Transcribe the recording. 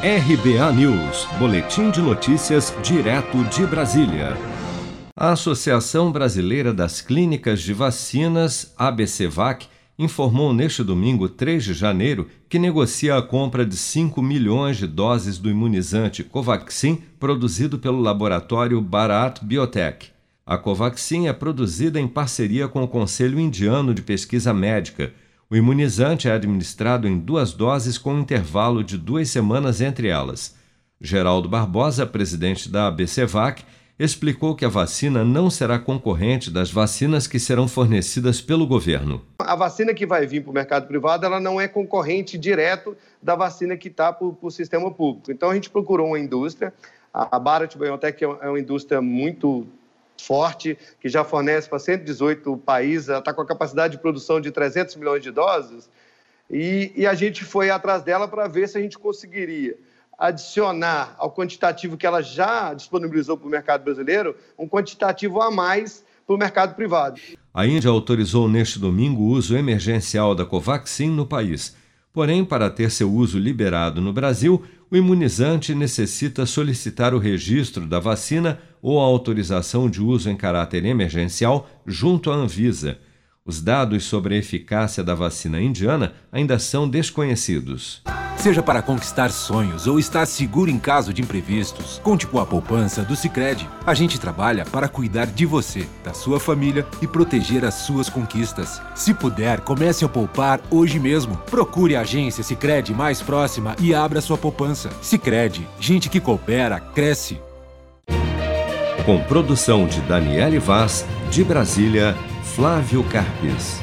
RBA News, Boletim de Notícias, direto de Brasília. A Associação Brasileira das Clínicas de Vacinas, ABCVAC, informou neste domingo, 3 de janeiro, que negocia a compra de 5 milhões de doses do imunizante Covaxin produzido pelo laboratório Bharat Biotech. A Covaxin é produzida em parceria com o Conselho Indiano de Pesquisa Médica o imunizante é administrado em duas doses com um intervalo de duas semanas entre elas. Geraldo Barbosa, presidente da ABCVAC, explicou que a vacina não será concorrente das vacinas que serão fornecidas pelo governo. A vacina que vai vir para o mercado privado ela não é concorrente direto da vacina que está para o sistema público. Então a gente procurou uma indústria, a Bharat Biotech é uma indústria muito forte, que já fornece para 118 países, está com a capacidade de produção de 300 milhões de doses, e, e a gente foi atrás dela para ver se a gente conseguiria adicionar ao quantitativo que ela já disponibilizou para o mercado brasileiro, um quantitativo a mais para o mercado privado. A Índia autorizou neste domingo o uso emergencial da Covaxin no país. Porém, para ter seu uso liberado no Brasil, o imunizante necessita solicitar o registro da vacina ou autorização de uso em caráter emergencial junto à Anvisa. Os dados sobre a eficácia da vacina indiana ainda são desconhecidos. Seja para conquistar sonhos ou estar seguro em caso de imprevistos, conte com a poupança do Sicredi. A gente trabalha para cuidar de você, da sua família e proteger as suas conquistas. Se puder, comece a poupar hoje mesmo. Procure a agência Sicredi mais próxima e abra sua poupança. Sicredi, gente que coopera cresce. Com produção de Daniele Vaz, de Brasília, Flávio Carpes.